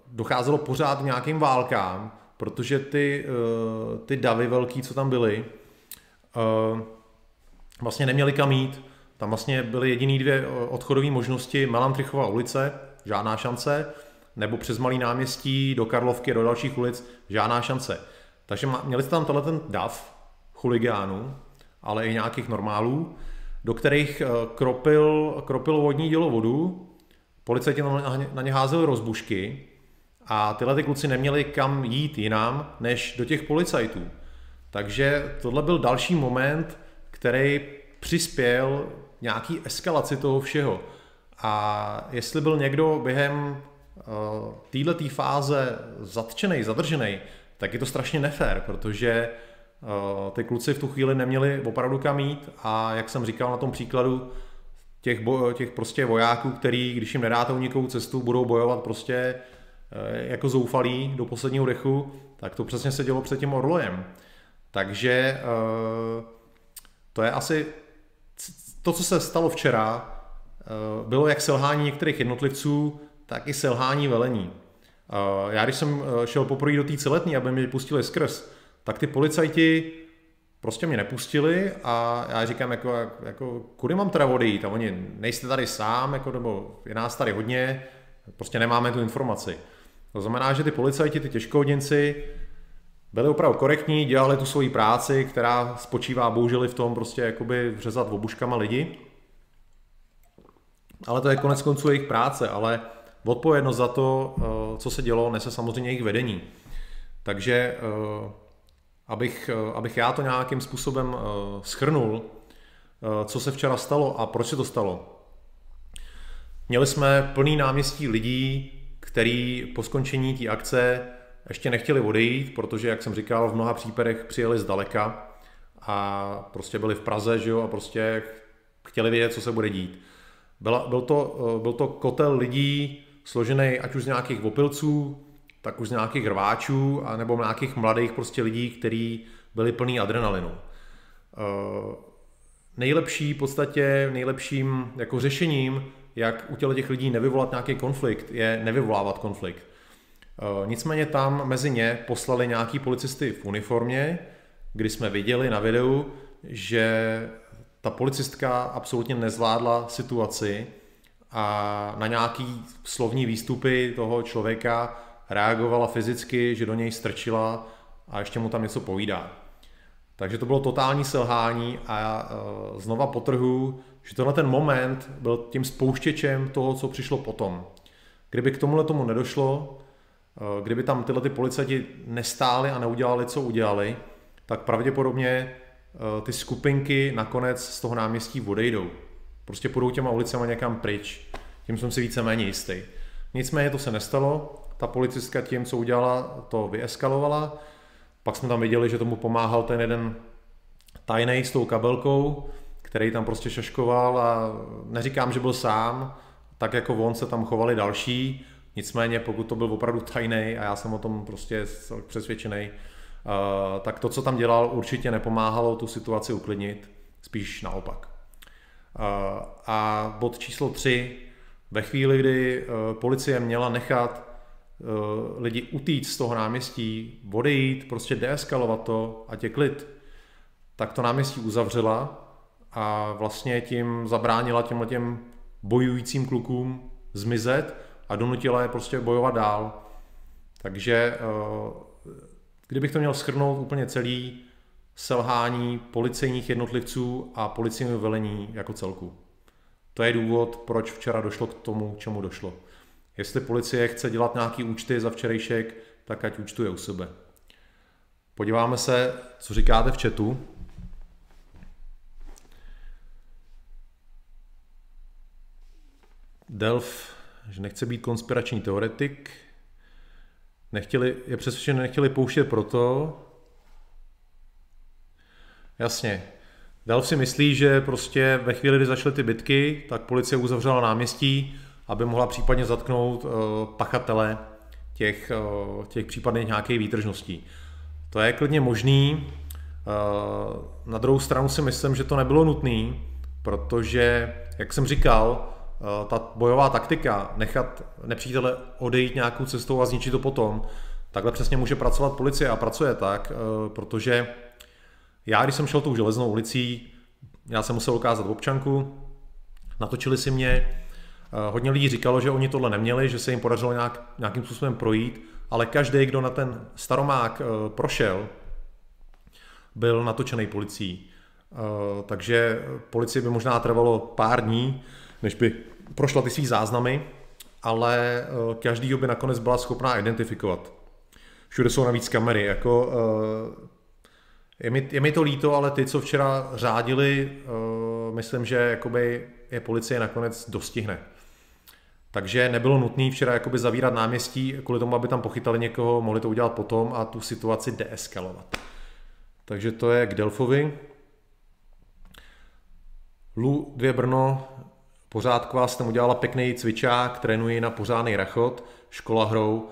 docházelo pořád k nějakým válkám, protože ty, ty davy velký, co tam byly, vlastně neměli kam jít tam vlastně byly jediný dvě eh, odchodové možnosti, Melantrichova ulice, žádná šance, nebo přes Malý náměstí do Karlovky, do dalších ulic, žádná šance. Takže měli jste tam tenhle ten dav chuligánů, ale i nějakých normálů, do kterých eh, kropil, kropil vodní dílo vodu, policajti na ně házeli rozbušky a tyhle ty kluci neměli kam jít jinam, než do těch policajtů. Takže tohle byl další moment, který přispěl nějaký eskalaci toho všeho. A jestli byl někdo během uh, této fáze zatčený, zadržený, tak je to strašně nefér, protože uh, ty kluci v tu chvíli neměli opravdu kam jít a jak jsem říkal na tom příkladu těch, bo, těch prostě vojáků, který, když jim nedáte unikovou cestu, budou bojovat prostě uh, jako zoufalí do posledního dechu, tak to přesně se dělo před tím Orlojem. Takže uh, to je asi to, co se stalo včera, eh, bylo jak selhání některých jednotlivců, tak i selhání velení. Eh, já když jsem eh, šel poprvé do té celetní, aby mě pustili skrz, tak ty policajti prostě mě nepustili a já říkám, jako, jako kudy mám teda odejít? A oni, nejste tady sám, jako, nebo je nás tady hodně, prostě nemáme tu informaci. To znamená, že ty policajti, ty těžkohodinci, byli opravdu korektní, dělali tu svoji práci, která spočívá bohužel v tom prostě jakoby řezat obuškama lidi. Ale to je konec konců jejich práce, ale odpovědnost za to, eh, co se dělo, nese samozřejmě jejich vedení. Takže eh, abych, eh, abych já to nějakým způsobem schrnul, co se včera stalo a proč se to stalo. Měli jsme plný náměstí lidí, který po skončení té akce ještě nechtěli odejít, protože, jak jsem říkal, v mnoha případech přijeli zdaleka a prostě byli v Praze, že jo, a prostě chtěli vědět, co se bude dít. Byla, byl, to, eh, byl to kotel lidí složený ať už z nějakých opilců, tak už z nějakých rváčů, nebo nějakých mladých prostě lidí, kteří byli plný adrenalinu. Eh, nejlepší v podstatě, nejlepším jako řešením, jak u těch lidí nevyvolat nějaký konflikt, je nevyvolávat konflikt. Eh, nicméně tam mezi ně poslali nějaký policisty v uniformě, kdy jsme viděli na videu, že ta policistka absolutně nezvládla situaci a na nějaký slovní výstupy toho člověka reagovala fyzicky, že do něj strčila a ještě mu tam něco povídá. Takže to bylo totální selhání a já uh, znova potrhu, že tenhle ten moment byl tím spouštěčem toho, co přišlo potom. Kdyby k tomuhle tomu nedošlo, uh, kdyby tam tyhle ty policajti nestáli a neudělali, co udělali, tak pravděpodobně uh, ty skupinky nakonec z toho náměstí odejdou. Prostě půjdou těma ulicema někam pryč. Tím jsem si víceméně jistý. Nicméně to se nestalo. Ta policistka tím, co udělala, to vyeskalovala. Pak jsme tam viděli, že tomu pomáhal ten jeden tajnej s tou kabelkou, který tam prostě šaškoval a neříkám, že byl sám, tak jako on se tam chovali další, nicméně pokud to byl opravdu tajný a já jsem o tom prostě přesvědčený, uh, tak to, co tam dělal, určitě nepomáhalo tu situaci uklidnit, spíš naopak. Uh, a bod číslo tři, ve chvíli, kdy uh, policie měla nechat Eh, lidi utíct z toho náměstí, odejít, prostě deeskalovat to a tě klid, tak to náměstí uzavřela a vlastně tím zabránila těm těm bojujícím klukům zmizet a donutila je prostě bojovat dál. Takže eh, kdybych to měl schrnout úplně celý, selhání policejních jednotlivců a policejního velení jako celku. To je důvod, proč včera došlo k tomu, čemu došlo. Jestli policie chce dělat nějaký účty za včerejšek, tak ať účtuje u sebe. Podíváme se, co říkáte v chatu. Delf, že nechce být konspirační teoretik. Nechtěli, je přesvědčen, nechtěli pouštět proto. Jasně. Delf si myslí, že prostě ve chvíli, kdy začaly ty bitky, tak policie uzavřela náměstí, aby mohla případně zatknout eh, pachatele těch, eh, těch případných nějakých výtržností. To je klidně možný. Eh, na druhou stranu si myslím, že to nebylo nutné, protože, jak jsem říkal, ta bojová taktika, nechat nepřítele odejít nějakou cestou a zničit to potom, takhle přesně může pracovat policie a pracuje tak, protože já, když jsem šel tou železnou ulicí, já jsem musel ukázat občanku, natočili si mě, hodně lidí říkalo, že oni tohle neměli, že se jim podařilo nějak, nějakým způsobem projít, ale každý, kdo na ten staromák eh, prošel, byl natočený policií. Eh, takže policii by možná trvalo pár dní, než by prošla ty svý záznamy, ale každý by nakonec byla schopná identifikovat. Všude jsou navíc kamery. Jako, je, mi, je mi to líto, ale ty, co včera řádili, myslím, že jakoby je policie nakonec dostihne. Takže nebylo nutné včera jakoby zavírat náměstí kvůli tomu, aby tam pochytali někoho, mohli to udělat potom a tu situaci deeskalovat. Takže to je k Delfovi. Lu 2 Brno, pořádková, jsem udělala pěkný cvičák, trénuji na pořádný rachot, škola hrou.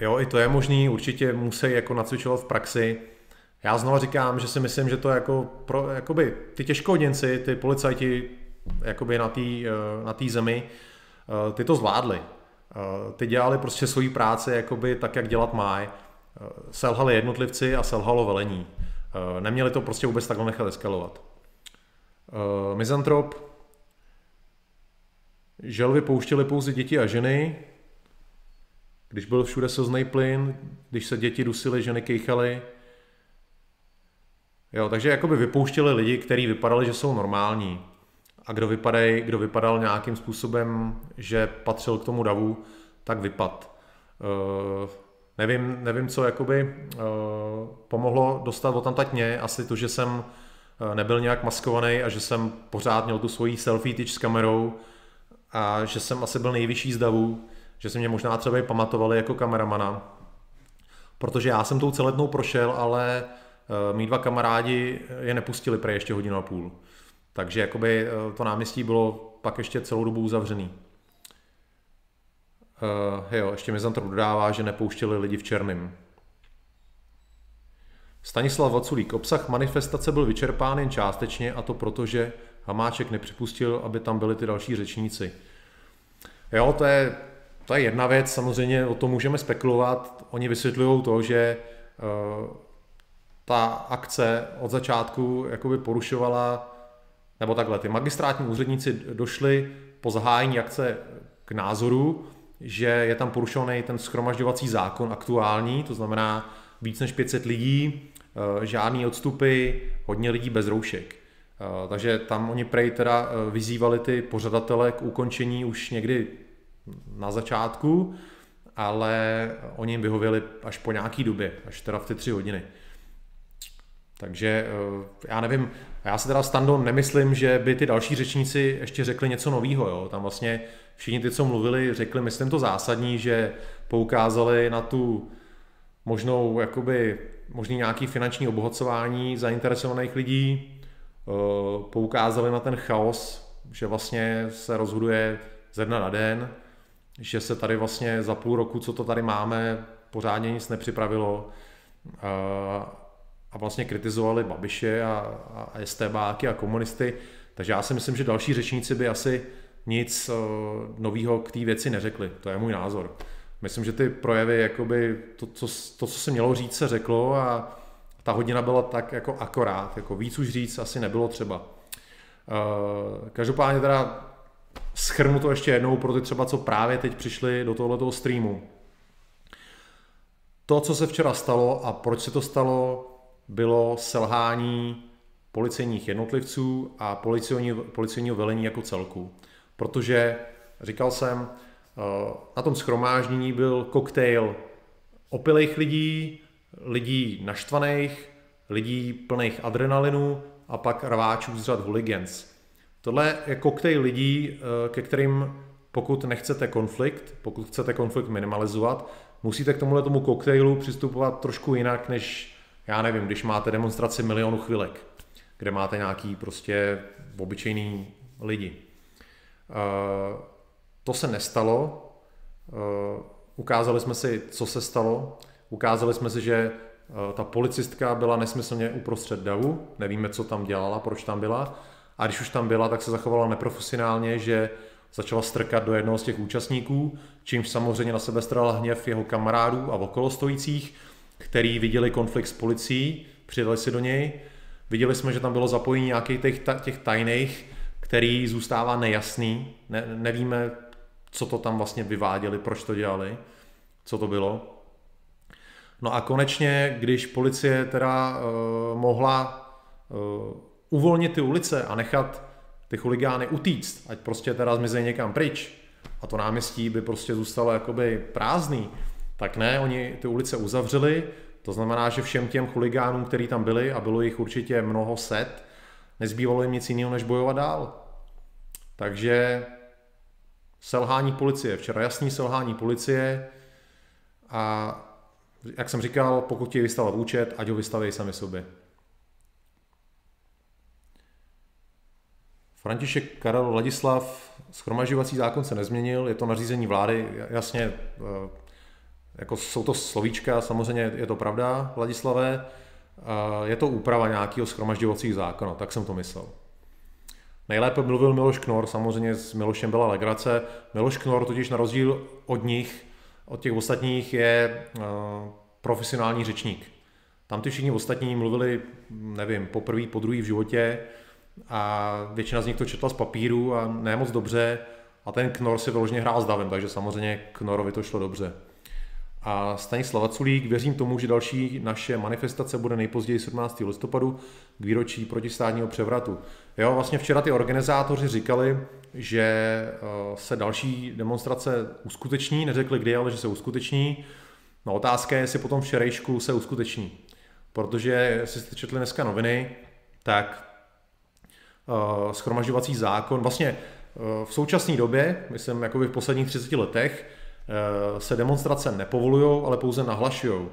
Jo, i to je možný, určitě musí jako nacvičovat v praxi. Já znovu říkám, že si myslím, že to je jako pro, jakoby, ty těžkoděnci, ty policajti jakoby na té na zemi, Eh, ty to zvládli. Eh, ty dělali prostě svoji práci jakoby tak, jak dělat mají. Eh, selhali jednotlivci a selhalo velení. Neměli to prostě vůbec takhle nechat eskalovat. Mizantrop. Želvy pouštěli pouze děti a ženy, když byl všude slzný plyn, když se děti dusily, ženy kejchaly. Jo, takže jakoby vypouštěli lidi, kteří vypadali, že jsou normální a kdo, vypadej, kdo vypadal nějakým způsobem, že patřil k tomu davu, tak vypad. Uh, nevím, nevím, co jakoby uh, pomohlo dostat o tam mě, asi to, že jsem uh, nebyl nějak maskovaný a že jsem pořád měl tu svoji selfie tyč s kamerou a že jsem asi byl nejvyšší z davu, že se mě možná třeba i pamatovali jako kameramana, protože já jsem tou celetnou prošel, ale mý dva kamarádi je nepustili prej ještě hodinu a půl. Takže jakoby eh, to náměstí bylo pak ještě celou dobu uzavřený. Uh, jo, ještě mi to dodává, že nepouštěli lidi v černém. Stanislav Vaculík. Obsah manifestace byl vyčerpán jen částečně a to proto, že Hamáček nepřipustil, aby tam byli ty další řečníci. Jo, to je, to je jedna věc, samozřejmě o tom můžeme spekulovat. Oni vysvětlují to, že uh, ta akce od začátku jakoby porušovala nebo takhle, ty magistrátní úředníci došli po zahájení akce k názoru, že je tam porušovaný ten schromažďovací zákon aktuální, to znamená víc než 500 lidí, eh, žádný odstupy, hodně lidí bez roušek. Eh, takže tam oni prej teda eh, vyzývali ty pořadatele k ukončení už někdy na začátku, ale oni jim vyhověli až po nějaký době, až teda v ty tři hodiny. Takže já nevím, já se teda stando nemyslím, že by ty další řečníci ještě řekli něco nového. Jo? Tam vlastně všichni ty, co mluvili, řekli, myslím to zásadní, že poukázali na tu možnou, jakoby, možný nějaký finanční obohacování zainteresovaných lidí, eh, poukázali na ten chaos, že vlastně se rozhoduje ze dne na den, že se tady vlastně za půl roku, co to tady máme, pořádně nic nepřipravilo eh, a vlastně kritizovali Babiše a, a, STBáky a komunisty, takže já si myslím, že další řečníci by asi nic uh, nového k té věci neřekli. To je můj názor. Myslím, že ty projevy, jakoby to, co, to, co se mělo říct, se řeklo a ta hodina byla tak jako akorát, jako víc už říct asi nebylo třeba. Uh, každopádně teda schrnu to ještě jednou pro ty třeba, co právě teď přišli do tohoto streamu. To, co se včera stalo a proč se to stalo, bylo selhání policejních jednotlivců a policejního, policejního velení jako celku protože říkal jsem, eh, na tom schromáždění byl koktejl opilých lidí, lidí naštvaných, lidí plných adrenalinu a pak rváčů z řad hooligans. Tohle je koktejl lidí, eh, ke kterým pokud nechcete konflikt, pokud chcete konflikt minimalizovat, musíte k tomuhle tomu koktejlu přistupovat trošku jinak, než já nevím, když máte demonstraci milionu chvilek, kde máte nějaký prostě obyčejný lidi. Eh, to se nestalo. Eh, ukázali jsme si, co se stalo. Ukázali jsme si, že eh, ta policistka byla nesmyslně uprostřed davu. Nevíme, co tam dělala, proč tam byla. A když už tam byla, tak se zachovala neprofesionálně, že začala strkat do jednoho z těch účastníků, čímž samozřejmě na sebe strala hněv jeho kamarádů a okolostojících, který viděli konflikt s policií, přidali si do něj. Viděli jsme, že tam bylo zapojení nějakých těch, těch tajných který zůstává nejasný. Ne, nevíme, co to tam vlastně vyváděli, proč to dělali, co to bylo. No a konečně, když policie teda uh, mohla uh, uvolnit ty ulice a nechat ty chuligány utíct, ať prostě teda zmizejí někam pryč, a to náměstí by prostě zůstalo jakoby prázdný, tak ne, oni ty ulice uzavřeli, to znamená, že všem těm chuligánům, který tam byli, a bylo jich určitě mnoho set, nezbývalo jim nic jiného, než bojovat dál. Takže selhání policie, včera jasný selhání policie a jak jsem říkal, pokud ti vystavovat účet, ať ho vystaví sami sobě. František Karel Ladislav, schromažďovací zákon se nezměnil, je to nařízení vlády, jasně, eh, jako jsou to slovíčka, samozřejmě je to pravda, Ladislavé, je to úprava nějakého schromažďovacího zákona, tak jsem to myslel. Nejlépe mluvil Miloš Knor, samozřejmě s Milošem byla legrace. Miloš Knor totiž na rozdíl od nich, od těch ostatních, je uh, profesionální řečník. Tam ty všichni ostatní mluvili, nevím, poprvé, po druhý v životě a většina z nich to četla z papíru a ne moc dobře a ten Knor si vyloženě hrál s davem, takže samozřejmě Knorovi to šlo dobře a Stanislav Vaculík. Věřím tomu, že další naše manifestace bude nejpozději 17. listopadu k výročí protistátního převratu. Jo, vlastně včera ty organizátoři říkali, že eh, se další demonstrace uskuteční, neřekli kdy, ale že se uskuteční. No otázka je, jestli potom včerejšku se uskuteční. Protože, jestli jste četli dneska noviny, tak uh, schromažďovací zákon, vlastně uh, v současné době, myslím, jako v posledních 30 letech, Eh, se demonstrace nepovolují, ale pouze nahlašují.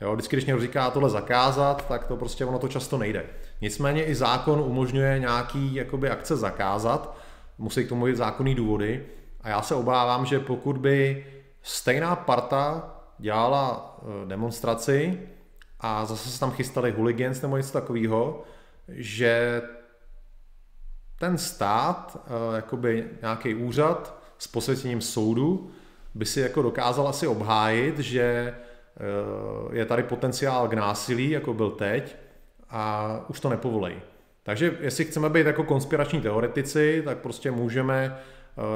Jo, vždycky, když někdo říká tohle zakázat, tak to prostě ono to často nejde. Nicméně i zákon umožňuje nějaký jakoby akce zakázat, musí k tomu být zákonný důvody a já se obávám, že pokud by stejná parta dělala eh, demonstraci a zase se tam chystali hooligans nebo něco takového, že ten stát, eh, jakoby nějaký úřad s posvěcením soudu, by si jako dokázal asi obhájit, že eh, je tady potenciál k násilí, jako byl teď, a už to nepovolej. Takže jestli chceme být jako konspirační teoretici, tak prostě můžeme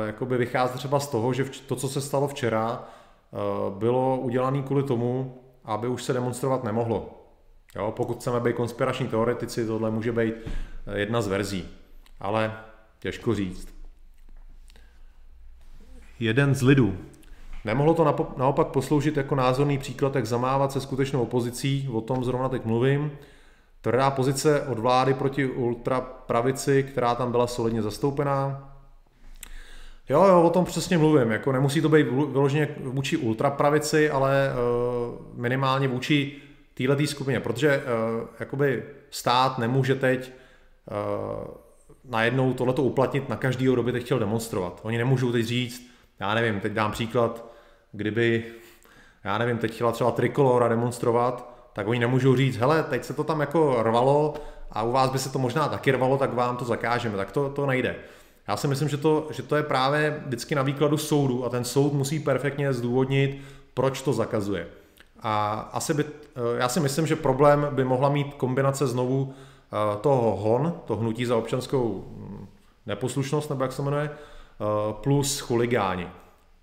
jakoby vycházet třeba z toho, že to, co se stalo včera, bylo udělané kvůli tomu, aby už se demonstrovat nemohlo. Jo, pokud chceme být konspirační teoretici, tohle může být jedna z verzí, ale těžko říct. Jeden z lidů. Nemohlo to naopak posloužit jako názorný příklad, jak zamávat se skutečnou opozicí, o tom zrovna teď mluvím. Tvrdá pozice od vlády proti ultrapravici, která tam byla solidně zastoupená. Jo, jo, o tom přesně mluvím. Jako nemusí to být vyloženě vůči ultrapravici, ale uh, minimálně vůči této skupině, protože uh, jakoby stát nemůže teď uh, najednou tohleto uplatnit na každý, kdo by teď chtěl demonstrovat. Oni nemůžou teď říct, já nevím, teď dám příklad, kdyby, já nevím, teď chtěla třeba Trikolora demonstrovat, tak oni nemůžou říct, hele, teď se to tam jako rvalo a u vás by se to možná taky rvalo, tak vám to zakážeme. Tak to, to nejde. Já si myslím, že to, že to je právě vždycky na výkladu soudu a ten soud musí perfektně zdůvodnit, proč to zakazuje. A asi by, eh, já si myslím, že problém by mohla mít kombinace znovu eh, toho HON, to hnutí za občanskou hm, neposlušnost, nebo jak se jmenuje, eh, plus chuligáni.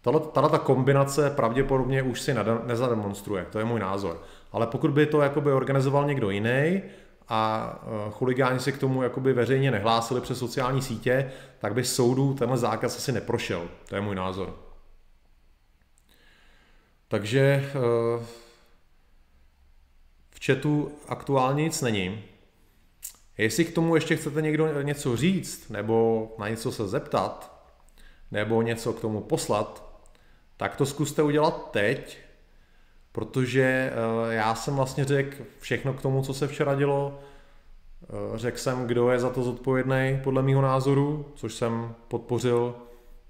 Tato ta kombinace pravděpodobně už si nezademonstruje, to je můj názor. Ale pokud by to jakoby organizoval někdo jiný a chuligáni si k tomu jakoby veřejně nehlásili přes sociální sítě, tak by soudu tenhle zákaz asi neprošel. To je můj názor. Takže chatu aktuálně nic není. Jestli k tomu ještě chcete někdo něco říct, nebo na něco se zeptat, nebo něco k tomu poslat, tak to zkuste udělat teď, protože eh, já jsem vlastně řekl všechno k tomu, co se včera dělo. Eh, řekl jsem, kdo je za to zodpovědný podle mého názoru, což jsem podpořil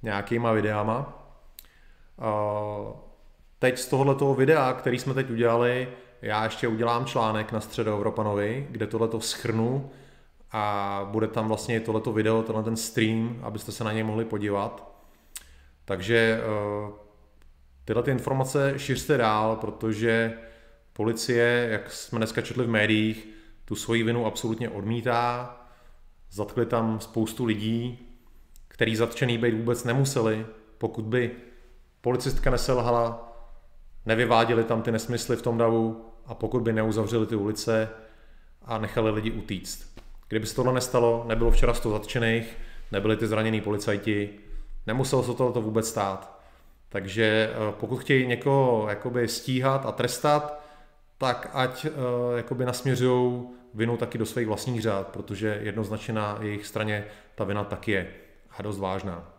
nějakýma videama. Eh, teď z tohoto videa, který jsme teď udělali, já ještě udělám článek na Středoevropanovi, kde tohleto schrnu a bude tam vlastně tohleto video, tenhle ten stream, abyste se na něj mohli podívat. Takže tyhle ty informace šiřte dál, protože policie, jak jsme dneska četli v médiích, tu svoji vinu absolutně odmítá. Zatkli tam spoustu lidí, který zatčený být vůbec nemuseli, pokud by policistka neselhala, nevyváděli tam ty nesmysly v tom davu, a pokud by neuzavřeli ty ulice a nechali lidi utíct. Kdyby se tohle nestalo, nebylo včera 100 zatčených, nebyli ty zranění policajti, nemuselo se to vůbec stát. Takže eh, pokud chtějí někoho jakoby stíhat a trestat, tak ať uh, jakoby nasměřují vinu taky do svých vlastních řád, protože jednoznačně na jejich straně ta vina taky je a dost vážná.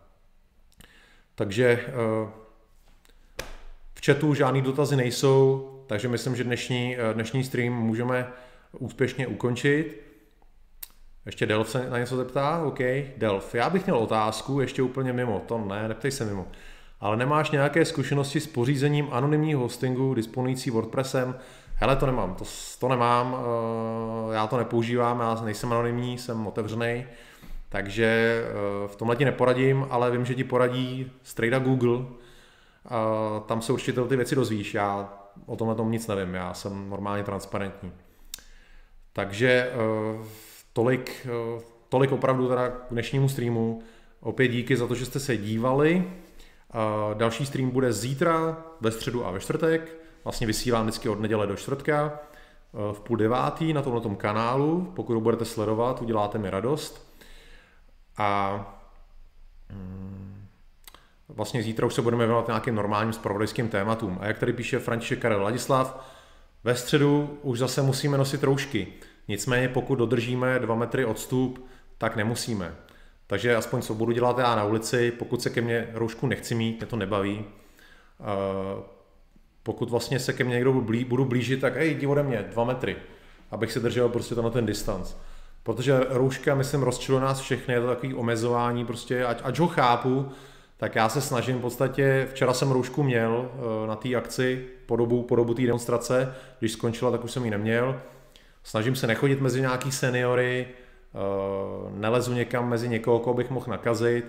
Takže uh, v chatu žádný dotazy nejsou, takže myslím, že dnešní, eh, dnešní stream můžeme úspěšně ukončit. Ještě Delf se na něco zeptá? OK, Delf. Já bych měl otázku ještě úplně mimo, to ne, neptej se mimo. Ale nemáš nějaké zkušenosti s pořízením anonymního hostingu disponující WordPressem? Hele, to nemám, to, to nemám, eh, já to nepoužívám, já nejsem anonymní, jsem otevřený, takže eh, v tomhle ti neporadím, ale vím, že ti poradí strejda Google, tam se určitě ty věci dozvíš. Já o tomhle tom nic nevím, já jsem normálně transparentní. Takže eh, tolik, eh, tolik opravdu teda k dnešnímu streamu. Opět díky za to, že jste se dívali. Další stream bude zítra, ve středu a ve čtvrtek. Vlastně vysílám vždycky od neděle do čtvrtka eh, v půl devátý na tomhle kanálu. Pokud ho budete sledovat, uděláte mi radost. A hmm, vlastně zítra už se budeme věnovat nějakým normálním spravodajským tématům. A jak tady píše František Karel Ladislav, ve středu už zase musíme nosit roušky. Nicméně pokud dodržíme 2 metry odstup, tak nemusíme. Takže aspoň co budu dělat já na ulici, pokud se ke mně roušku nechci mít, mě to nebaví. Pokud vlastně se ke mně někdo budu blížit, tak hej, jdi ode mě, 2 metry, abych se držel prostě na ten distanc. Protože rouška, myslím, rozčiluje nás všechny, je to takový omezování, prostě, ať, ať ho chápu, tak já se snažím v podstatě, včera jsem roušku měl eh, na té akci po dobu, po dobu té demonstrace, když skončila, tak už jsem ji neměl. Snažím se nechodit mezi nějaký seniory, nelezu někam mezi někoho, koho bych mohl nakazit,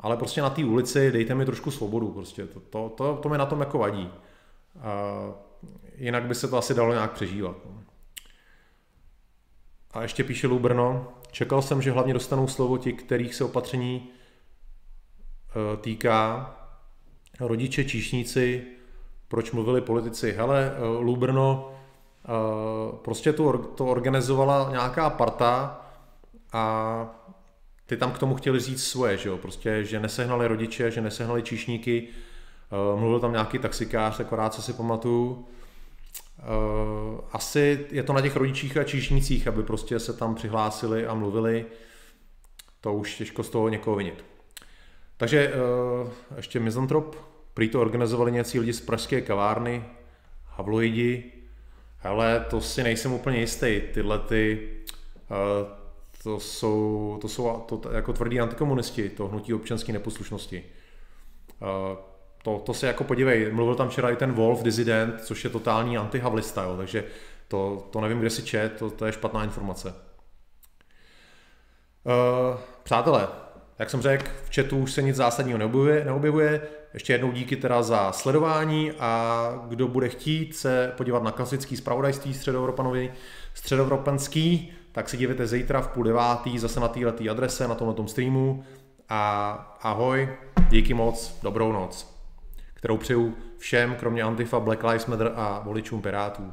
ale prostě na té ulici dejte mi trošku svobodu, prostě to, to, to, to mi na tom jako vadí. Jinak by se to asi dalo nějak přežívat. No. A ještě píše Lubrno, čekal jsem, že hlavně dostanou slovo ti, kterých se opatření týká rodiče, číšníci, proč mluvili politici. Hele, Lubrno, prostě to organizovala nějaká parta a ty tam k tomu chtěli říct svoje, že jo? Prostě, že nesehnali rodiče, že nesehnali číšníky, mluvil tam nějaký taxikář, akorát co si pamatuju, Eh, asi je to na těch rodičích a číšnících, aby prostě se tam přihlásili a mluvili. To už těžko z toho někoho vinit. Takže eh, ještě Mizantrop, prý to organizovali nějací lidi z pražské kavárny, Havloidi, ale to si nejsem úplně jistý. Tyhle ty, eh, to jsou, to jsou to, jako tvrdí antikomunisti, to hnutí občanské neposlušnosti. To, to se jako podívej, mluvil tam včera i ten Wolf Dissident, což je totální antihavlista, jo, takže to, to nevím, kde si čet, to, to je špatná informace. Uh, přátelé, jak jsem řekl, v chatu už se nic zásadního neobjevuje, neobjevuje. Ještě jednou díky teda za sledování a kdo bude chtít se podívat na klasický zpravodajství středoevropanovi, středoevropanský, tak si dívejte zítra v půl devátý zase na této adrese, na tomhle streamu. A ahoj, díky moc, dobrou noc kterou přeju všem, kromě Antifa, Black Lives Matter a voličům Pirátů.